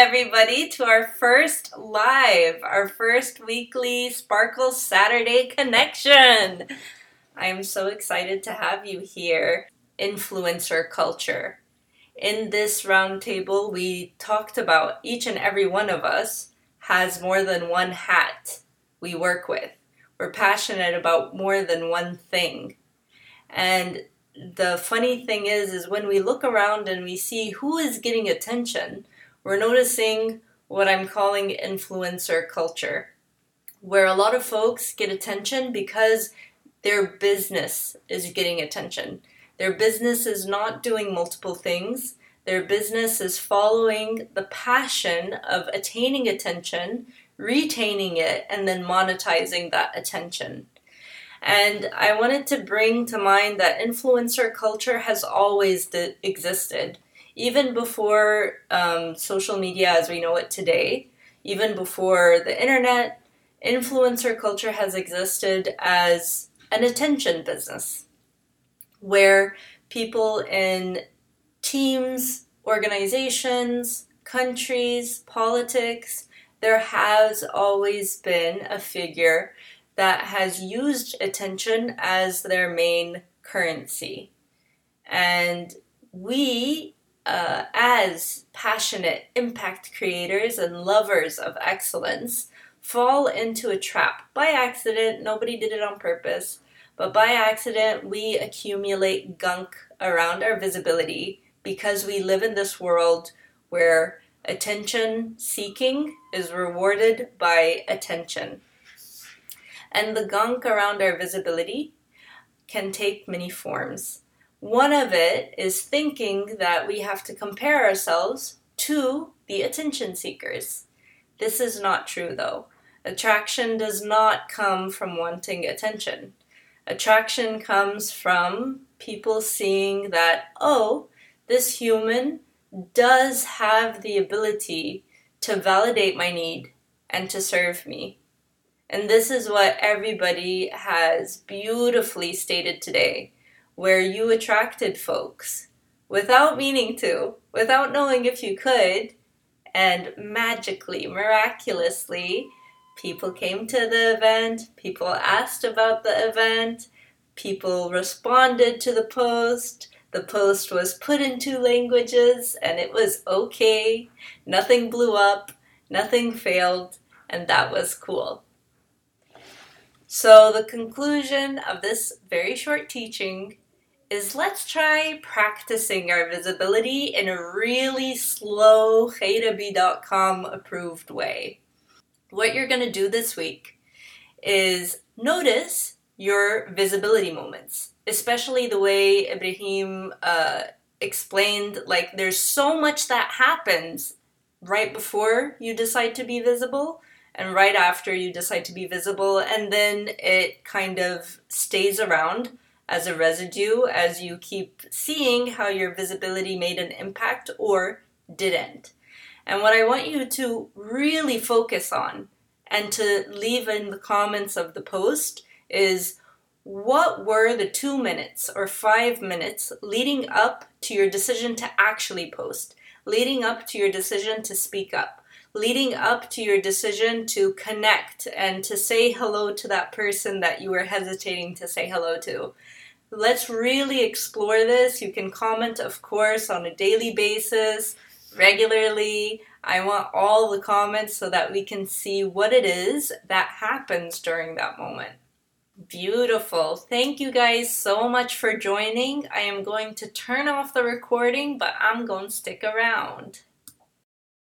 everybody, to our first live, our first weekly Sparkle Saturday connection. I am so excited to have you here. Influencer culture. In this roundtable, we talked about each and every one of us has more than one hat we work with. We're passionate about more than one thing. And the funny thing is is when we look around and we see who is getting attention, we're noticing what I'm calling influencer culture, where a lot of folks get attention because their business is getting attention. Their business is not doing multiple things. Their business is following the passion of attaining attention, retaining it, and then monetizing that attention. And I wanted to bring to mind that influencer culture has always existed even before um, social media as we know it today, even before the internet, influencer culture has existed as an attention business where people in teams, organizations, countries, politics, there has always been a figure that has used attention as their main currency. And we uh, as passionate impact creators and lovers of excellence, fall into a trap by accident. Nobody did it on purpose, but by accident, we accumulate gunk around our visibility because we live in this world where attention seeking is rewarded by attention. And the gunk around our visibility can take many forms. One of it is thinking that we have to compare ourselves to the attention seekers. This is not true though. Attraction does not come from wanting attention. Attraction comes from people seeing that, oh, this human does have the ability to validate my need and to serve me. And this is what everybody has beautifully stated today where you attracted folks without meaning to, without knowing if you could, and magically, miraculously, people came to the event, people asked about the event, people responded to the post. The post was put in two languages and it was okay. Nothing blew up, nothing failed, and that was cool. So, the conclusion of this very short teaching is let's try practicing our visibility in a really slow Khayrabi.com approved way. What you're going to do this week is notice your visibility moments, especially the way Ibrahim uh, explained. Like, there's so much that happens right before you decide to be visible and right after you decide to be visible, and then it kind of stays around as a residue as you keep seeing how your visibility made an impact or didn't. And what I want you to really focus on and to leave in the comments of the post is what were the two minutes or five minutes leading up to your decision to actually post, leading up to your decision to speak up, leading up to your decision to connect and to say hello to that person that you were hesitating to say hello to. Let's really explore this. You can comment, of course, on a daily basis, regularly. I want all the comments so that we can see what it is that happens during that moment. Beautiful. Thank you guys so much for joining. I am going to turn off the recording, but I'm going to stick around.